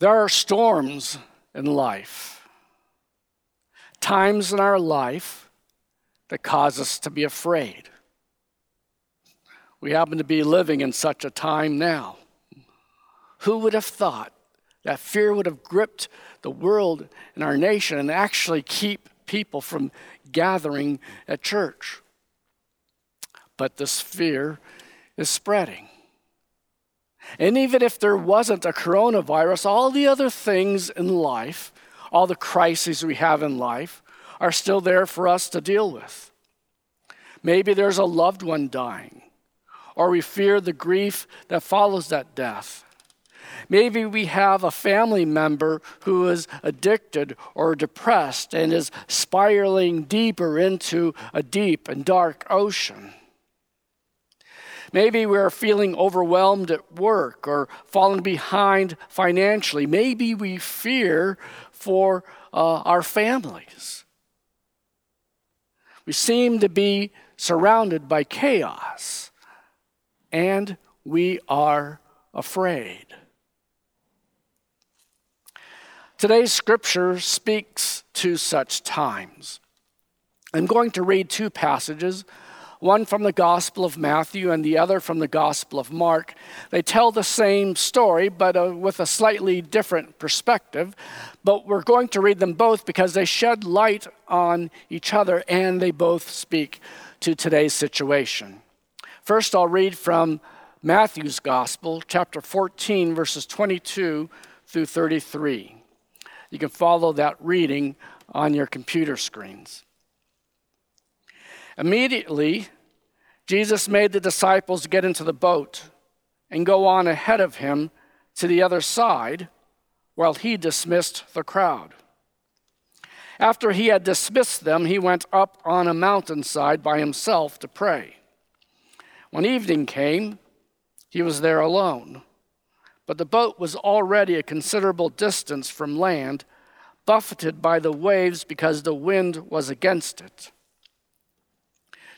There are storms in life, times in our life that cause us to be afraid. We happen to be living in such a time now. Who would have thought that fear would have gripped the world and our nation and actually keep people from gathering at church? But this fear is spreading. And even if there wasn't a coronavirus, all the other things in life, all the crises we have in life, are still there for us to deal with. Maybe there's a loved one dying, or we fear the grief that follows that death. Maybe we have a family member who is addicted or depressed and is spiraling deeper into a deep and dark ocean. Maybe we're feeling overwhelmed at work or falling behind financially. Maybe we fear for uh, our families. We seem to be surrounded by chaos, and we are afraid. Today's scripture speaks to such times. I'm going to read two passages one from the Gospel of Matthew and the other from the Gospel of Mark. They tell the same story, but uh, with a slightly different perspective. But we're going to read them both because they shed light on each other and they both speak to today's situation. First, I'll read from Matthew's Gospel, chapter 14, verses 22 through 33. You can follow that reading on your computer screens. Immediately, Jesus made the disciples get into the boat and go on ahead of him to the other side while he dismissed the crowd. After he had dismissed them, he went up on a mountainside by himself to pray. When evening came, he was there alone. But the boat was already a considerable distance from land, buffeted by the waves because the wind was against it.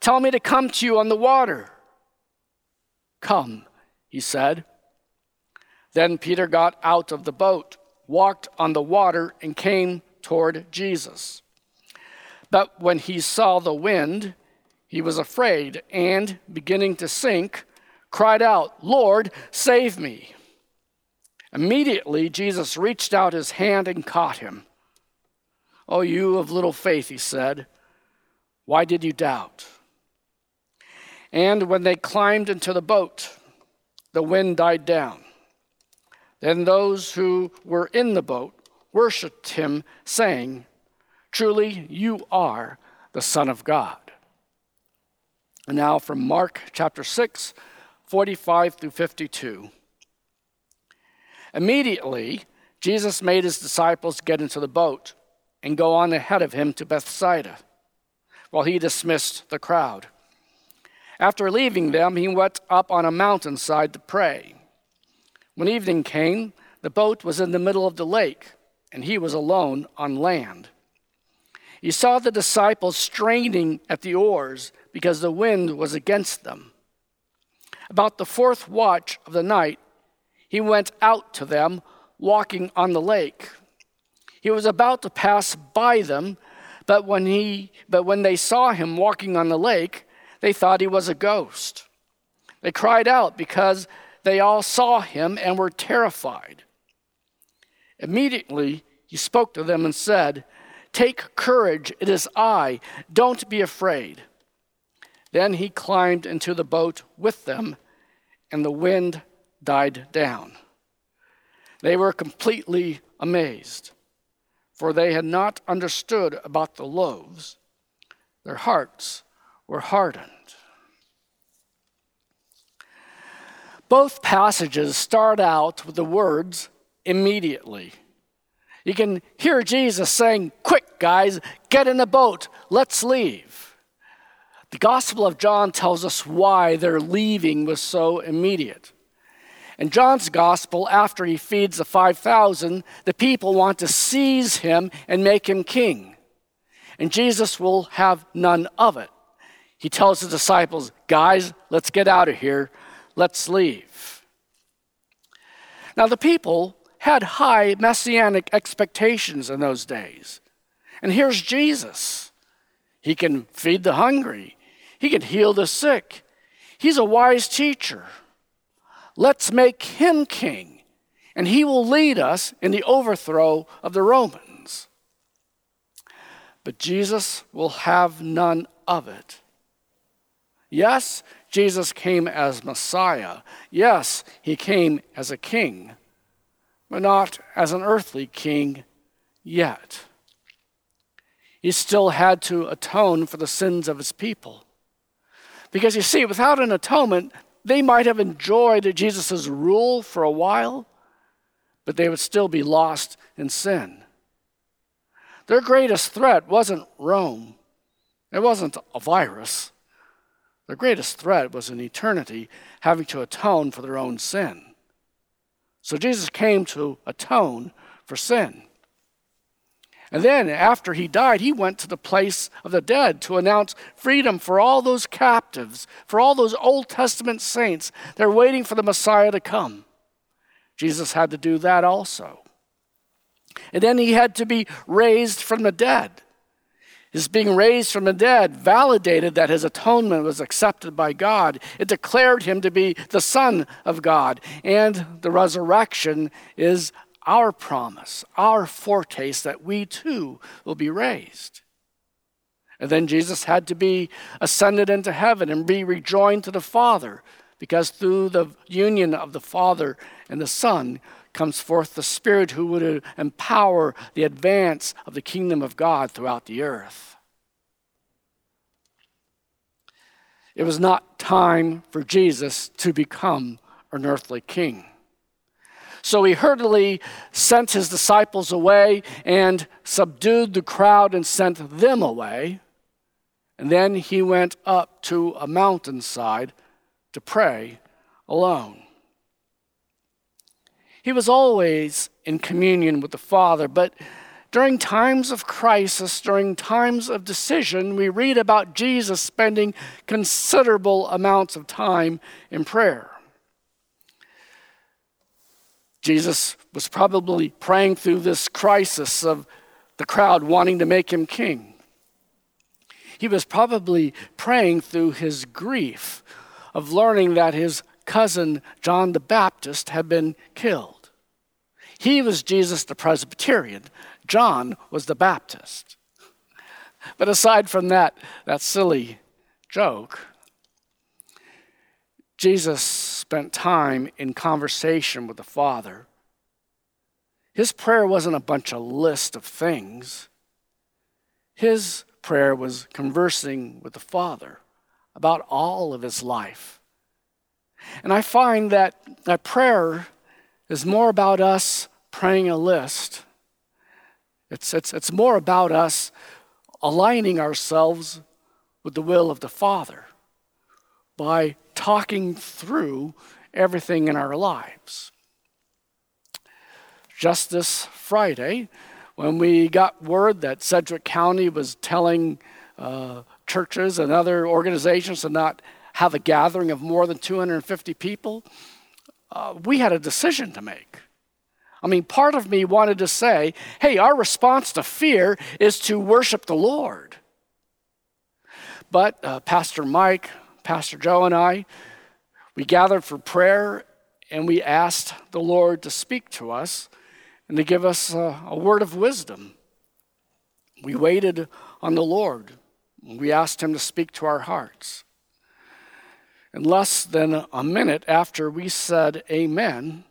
Tell me to come to you on the water. Come, he said. Then Peter got out of the boat, walked on the water, and came toward Jesus. But when he saw the wind, he was afraid and, beginning to sink, cried out, Lord, save me. Immediately, Jesus reached out his hand and caught him. Oh, you of little faith, he said, why did you doubt? And when they climbed into the boat, the wind died down. Then those who were in the boat worshiped him, saying, Truly, you are the Son of God. And now from Mark chapter 6, 45 through 52. Immediately, Jesus made his disciples get into the boat and go on ahead of him to Bethsaida, while he dismissed the crowd. After leaving them, he went up on a mountainside to pray. When evening came, the boat was in the middle of the lake, and he was alone on land. He saw the disciples straining at the oars because the wind was against them. About the fourth watch of the night, he went out to them, walking on the lake. He was about to pass by them, but when, he, but when they saw him walking on the lake, they thought he was a ghost. They cried out because they all saw him and were terrified. Immediately, he spoke to them and said, Take courage, it is I, don't be afraid. Then he climbed into the boat with them, and the wind died down. They were completely amazed, for they had not understood about the loaves. Their hearts were hardened. Both passages start out with the words immediately. You can hear Jesus saying, Quick, guys, get in the boat, let's leave. The Gospel of John tells us why their leaving was so immediate. In John's Gospel, after he feeds the 5,000, the people want to seize him and make him king. And Jesus will have none of it. He tells the disciples, Guys, let's get out of here, let's leave. Now, the people had high messianic expectations in those days. And here's Jesus. He can feed the hungry, he can heal the sick. He's a wise teacher. Let's make him king, and he will lead us in the overthrow of the Romans. But Jesus will have none of it. Yes, Jesus came as Messiah. Yes, he came as a king but not as an earthly king yet. He still had to atone for the sins of his people. Because you see, without an atonement, they might have enjoyed Jesus' rule for a while, but they would still be lost in sin. Their greatest threat wasn't Rome, it wasn't a virus. Their greatest threat was an eternity having to atone for their own sin. So Jesus came to atone for sin. And then, after he died, he went to the place of the dead to announce freedom for all those captives, for all those Old Testament saints. They're waiting for the Messiah to come. Jesus had to do that also. And then he had to be raised from the dead. His being raised from the dead validated that his atonement was accepted by God. It declared him to be the Son of God. And the resurrection is our promise, our foretaste that we too will be raised. And then Jesus had to be ascended into heaven and be rejoined to the Father, because through the union of the Father and the Son comes forth the Spirit who would empower the advance of the kingdom of God throughout the earth. It was not time for Jesus to become an earthly king. So he hurriedly sent his disciples away and subdued the crowd and sent them away. And then he went up to a mountainside to pray alone. He was always in communion with the Father, but during times of crisis, during times of decision, we read about Jesus spending considerable amounts of time in prayer. Jesus was probably praying through this crisis of the crowd wanting to make him king. He was probably praying through his grief of learning that his cousin John the Baptist had been killed. He was Jesus the Presbyterian. John was the Baptist. But aside from that, that silly joke, Jesus spent time in conversation with the Father. His prayer wasn't a bunch of list of things. His prayer was conversing with the Father about all of his life. And I find that, that prayer is more about us praying a list. It's, it's, it's more about us aligning ourselves with the will of the Father by talking through everything in our lives. Just this Friday, when we got word that Sedgwick County was telling uh, churches and other organizations to not have a gathering of more than 250 people, uh, we had a decision to make. I mean, part of me wanted to say, hey, our response to fear is to worship the Lord. But uh, Pastor Mike, Pastor Joe, and I, we gathered for prayer and we asked the Lord to speak to us and to give us a, a word of wisdom. We waited on the Lord. We asked Him to speak to our hearts. And less than a minute after we said amen,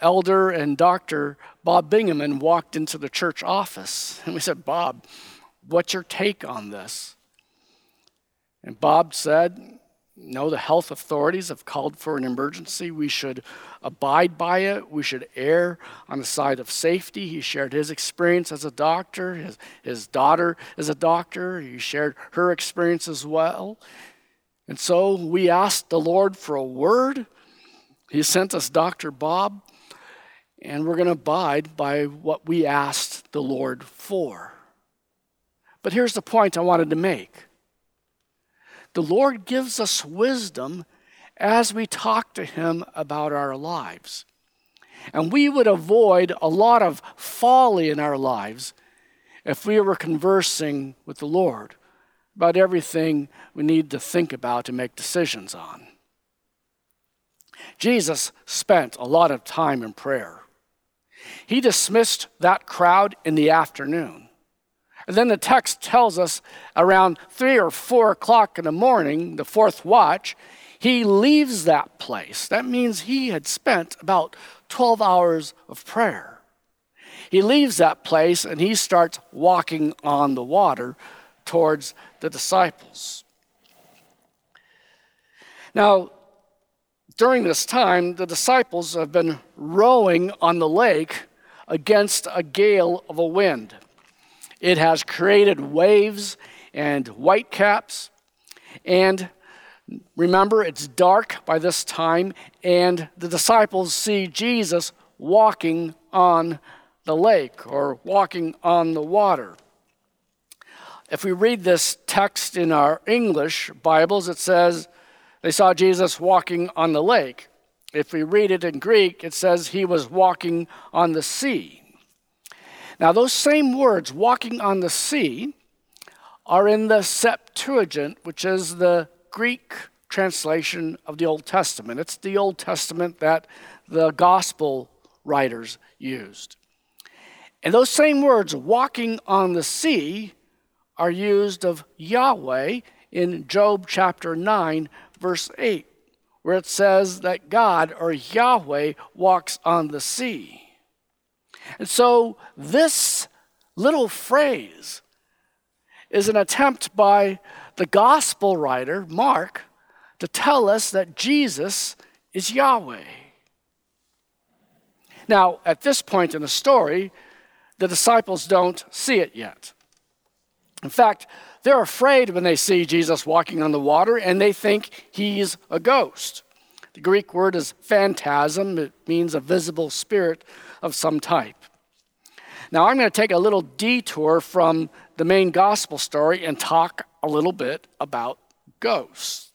Elder and Dr. Bob Bingaman walked into the church office. And we said, Bob, what's your take on this? And Bob said, No, the health authorities have called for an emergency. We should abide by it. We should err on the side of safety. He shared his experience as a doctor. His, his daughter is a doctor. He shared her experience as well. And so we asked the Lord for a word. He sent us Dr. Bob, and we're going to abide by what we asked the Lord for. But here's the point I wanted to make the Lord gives us wisdom as we talk to Him about our lives. And we would avoid a lot of folly in our lives if we were conversing with the Lord about everything we need to think about and make decisions on. Jesus spent a lot of time in prayer. He dismissed that crowd in the afternoon. And then the text tells us around three or four o'clock in the morning, the fourth watch, he leaves that place. That means he had spent about 12 hours of prayer. He leaves that place and he starts walking on the water towards the disciples. Now, during this time, the disciples have been rowing on the lake against a gale of a wind. It has created waves and whitecaps, and Remember, it's dark by this time, and the disciples see Jesus walking on the lake or walking on the water. If we read this text in our English Bibles, it says they saw Jesus walking on the lake. If we read it in Greek, it says he was walking on the sea. Now, those same words, walking on the sea, are in the Septuagint, which is the Greek translation of the Old Testament. It's the Old Testament that the gospel writers used. And those same words, walking on the sea, are used of Yahweh in Job chapter 9, verse 8, where it says that God or Yahweh walks on the sea. And so this little phrase is an attempt by the gospel writer, Mark, to tell us that Jesus is Yahweh. Now, at this point in the story, the disciples don't see it yet. In fact, they're afraid when they see Jesus walking on the water and they think he's a ghost. The Greek word is phantasm, it means a visible spirit of some type. Now, I'm going to take a little detour from the main gospel story and talk a little bit about ghosts.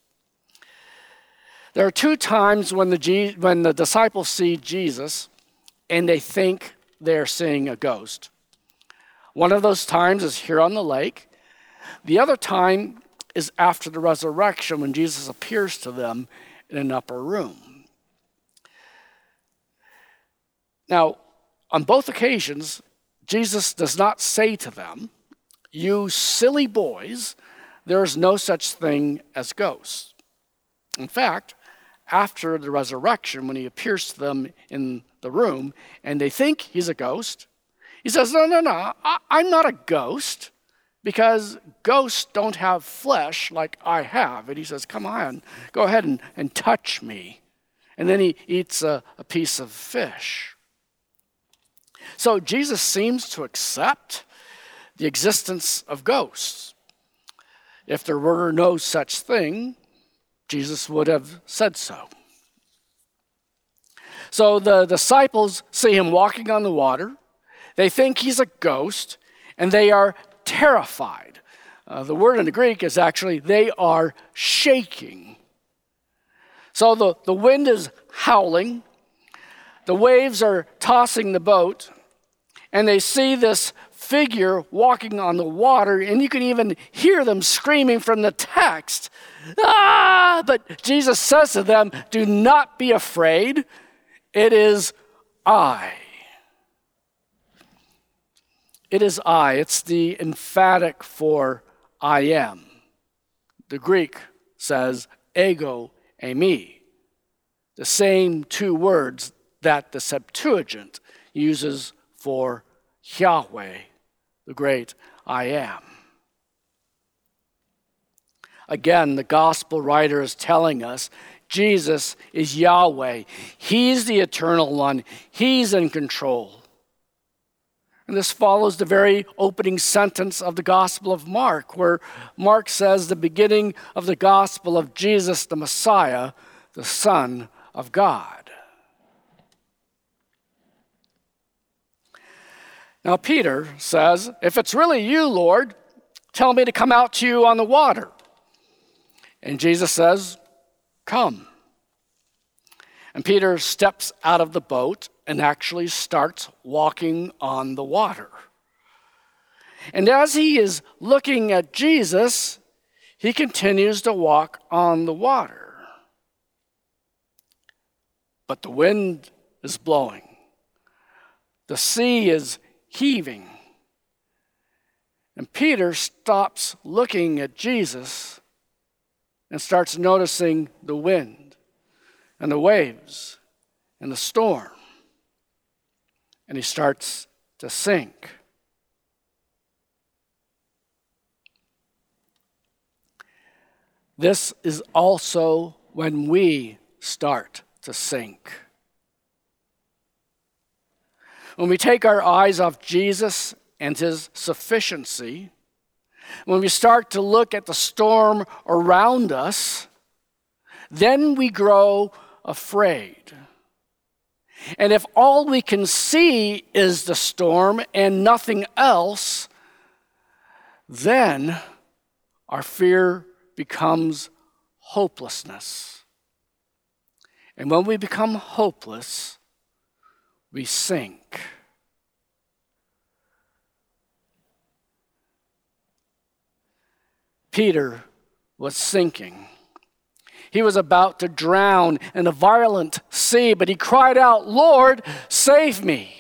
There are two times when the, when the disciples see Jesus and they think they're seeing a ghost. One of those times is here on the lake. The other time is after the resurrection when Jesus appears to them in an upper room. Now, on both occasions, Jesus does not say to them, You silly boys, there is no such thing as ghosts. In fact, after the resurrection, when he appears to them in the room and they think he's a ghost, he says, No, no, no, I, am not a ghost because ghosts don't have flesh like I have. And he says, Come on, go ahead and, and touch me. And then he eats a, a piece of fish. So Jesus seems to accept the existence of ghosts. If there were no such thing, Jesus would have said so. So the disciples see him walking on the water. They think he's a ghost, and they are terrified. Uh, the word in the Greek is actually, they are shaking. So the, the wind is howling, the waves are tossing the boat, and they see this figure walking on the water, and you can even hear them screaming from the text. Ah! But Jesus says to them, Do not be afraid. It is I. It is I. It's the emphatic for I am. The Greek says ego eimi, the same two words that the Septuagint uses for Yahweh the great I am. Again, the gospel writer is telling us Jesus is Yahweh. He's the eternal one, He's in control. And this follows the very opening sentence of the Gospel of Mark, where Mark says, the beginning of the gospel of Jesus the Messiah, the Son of God. Now, Peter says, If it's really you, Lord, tell me to come out to you on the water. And Jesus says, Come. And Peter steps out of the boat and actually starts walking on the water. And as he is looking at Jesus, he continues to walk on the water. But the wind is blowing, the sea is heaving. And Peter stops looking at Jesus and starts noticing the wind and the waves and the storm. And he starts to sink. This is also when we start to sink. When we take our eyes off Jesus and his sufficiency, when we start to look at the storm around us, then we grow afraid. And if all we can see is the storm and nothing else, then our fear becomes hopelessness. And when we become hopeless, we sink. Peter was sinking. He was about to drown in a violent sea, but he cried out, Lord, save me.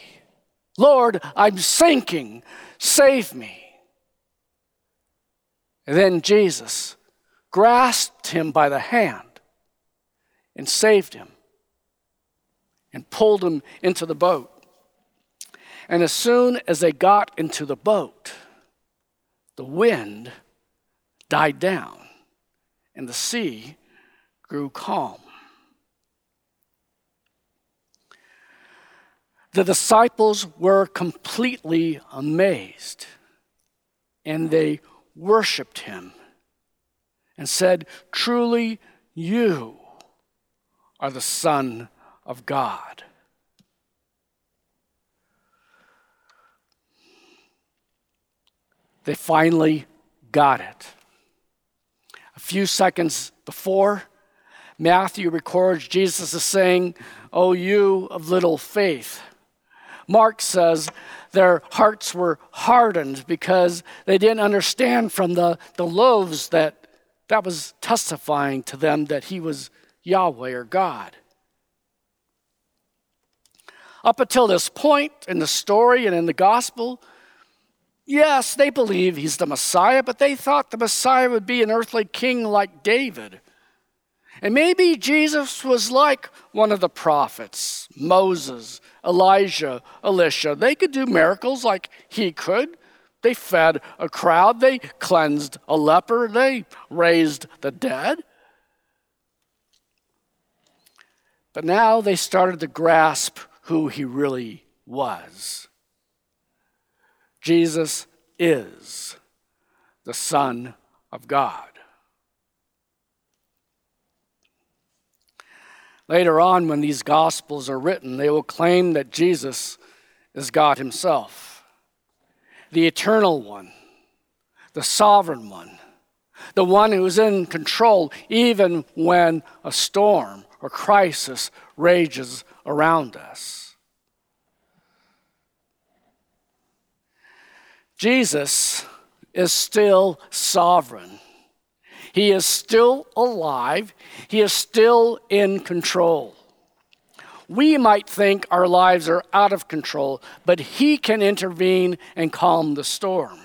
Lord, I'm sinking. Save me. And then Jesus grasped him by the hand and saved him and pulled him into the boat. And as soon as they got into the boat, the wind died down, and the sea grew calm. The disciples were completely amazed, and they worshiped him and said, Truly, you are the Son of God. They finally got it A few seconds before, Matthew records Jesus is saying, Oh, you of little faith. Mark says their hearts were hardened because they didn't understand from the, the loaves that that was testifying to them that he was Yahweh or God. Up until this point in the story and in the gospel, Yes, they believe he's the Messiah, but they thought the Messiah would be an earthly king like David. And maybe Jesus was like one of the prophets Moses, Elijah, Elisha. They could do miracles like he could. They fed a crowd, they cleansed a leper, they raised the dead. But now they started to grasp who he really was. Jesus is the Son of God. Later on, when these Gospels are written, they will claim that Jesus is God Himself, the eternal one, the sovereign one, the one who is in control even when a storm or crisis rages around us. Jesus is still sovereign. He is still alive. He is still in control. We might think our lives are out of control, but He can intervene and calm the storm.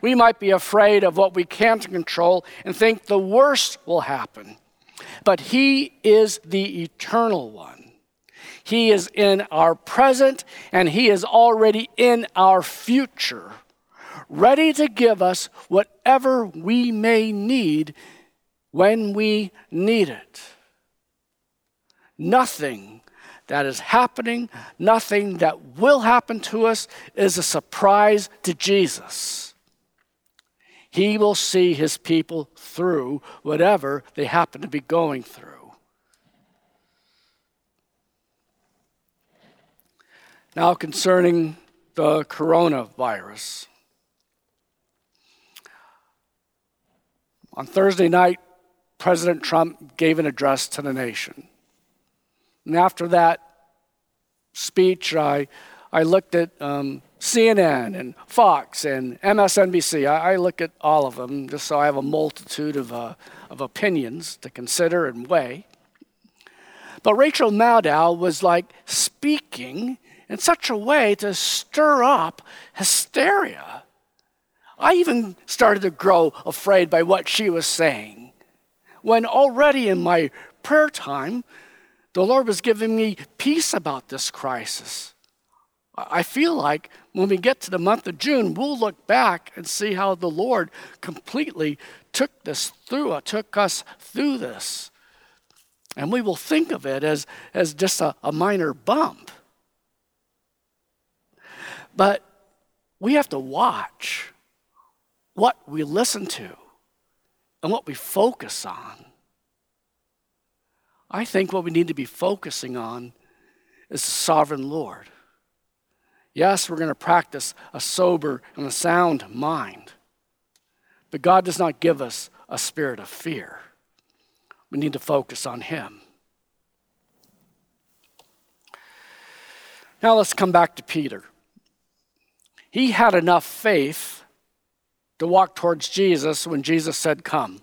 We might be afraid of what we can't control and think the worst will happen, but He is the eternal one. He is in our present and He is already in our future, ready to give us whatever we may need when we need it. Nothing that is happening, nothing that will happen to us is a surprise to Jesus. He will see his people through whatever they happen to be going through. Now, concerning the coronavirus. On Thursday night, President Trump gave an address to the nation. And after that speech, I, I looked at um, CNN and Fox and MSNBC. I, I, look at all of them just so I have a multitude of, uh, of opinions to consider and weigh. But Rachel Maddow was like speaking in such a way to stir up hysteria. I even started to grow afraid by what she was saying. When already in my prayer time, the Lord was giving me peace about this crisis. I feel like when we get to the month of June, we'll look back and see how the Lord completely took this through, uh, took us through this. And we will think of it as, as just a, a minor bump. But we have to watch what we listen to and what we focus on. I think what we need to be focusing on is the sovereign Lord. Yes, we're going to practice a sober and a sound mind, but God does not give us a spirit of fear. We need to focus on Him. Now let's come back to Peter. He had enough faith to walk towards Jesus when Jesus said, Come.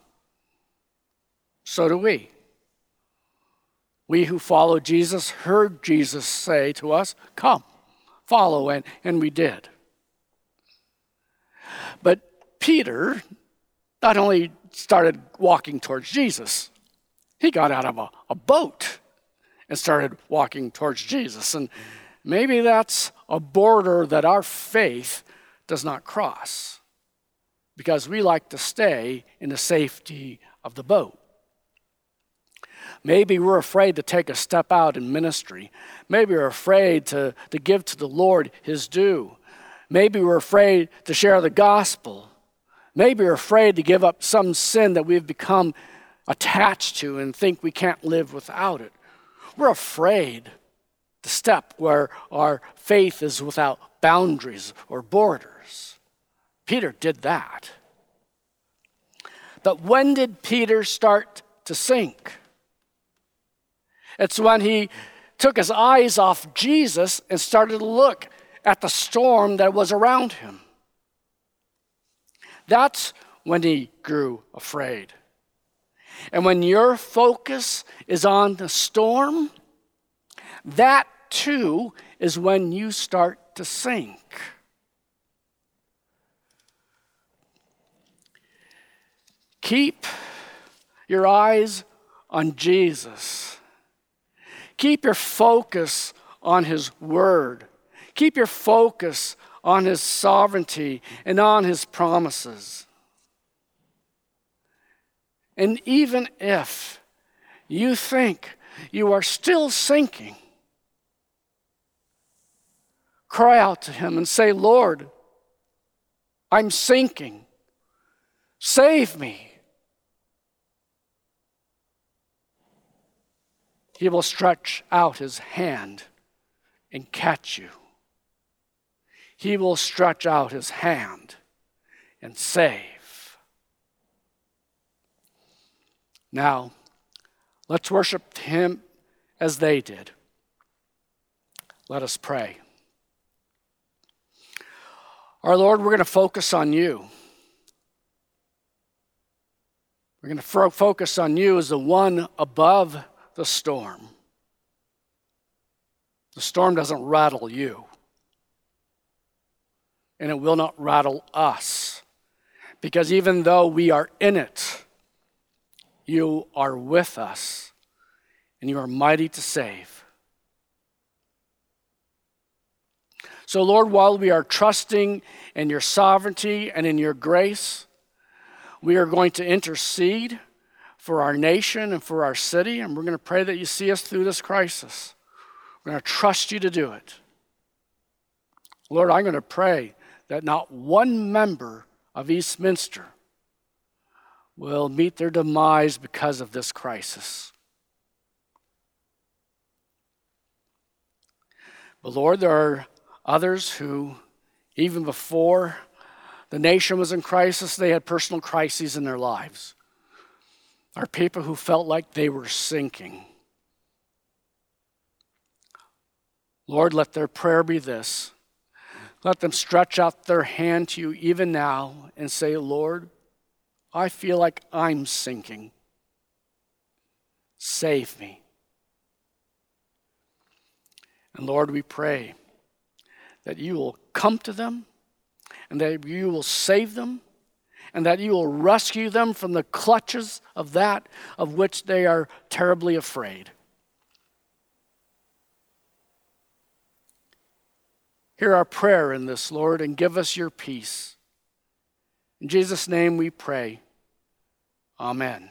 So do we. We who follow Jesus heard Jesus say to us, Come, follow, and, and we did. But Peter not only started walking towards Jesus, he got out of a, a boat and started walking towards Jesus. And maybe that's a border that our faith does not cross because we like to stay in the safety of the boat. Maybe we're afraid to take a step out in ministry. Maybe we're afraid to, to give to the Lord his due. Maybe we're afraid to share the gospel. Maybe we're afraid to give up some sin that we've become attached to and think we can't live without it. We're afraid to step where our faith is without boundaries or borders. Peter did that. But when did Peter start to sink? It's when he took his eyes off Jesus and started to look at the storm that was around him. That's when he grew afraid. And when your focus is on the storm, that too is when you start to sink. Keep your eyes on Jesus. Keep your focus on His Word. Keep your focus on His sovereignty and on His promises. And even if you think you are still sinking, cry out to Him and say, Lord, I'm sinking. Save me. He will stretch out His hand and catch you. He will stretch out His hand and save. Now, let's worship Him as they did. Let us pray. Our Lord, we're going to focus on you. We're going to focus on you as the one above the storm. The storm doesn't rattle you, and it will not rattle us. Because even though we are in it, you are with us, and you are mighty to save. So, Lord, while we are trusting in your sovereignty and in your grace, we are going to intercede for our nation and for our city, and we're going to pray that you see us through this crisis. We're going to trust you to do it. Lord, I'm going to pray that not one member of Eastminster will meet their demise because of this crisis. But Lord, there are others who, even before the nation was in crisis, they had personal crises in their lives. Are people who felt like they were sinking. Lord, let their prayer be this. Let them stretch out their hand to you even now and say, Lord, I feel like I'm sinking. Save me. And Lord, we pray that you will come to them and that you will save them and that you will rescue them from the clutches of that of which they are terribly afraid. Hear our prayer in this, Lord, and give us your peace. In Jesus' name we pray. Amen.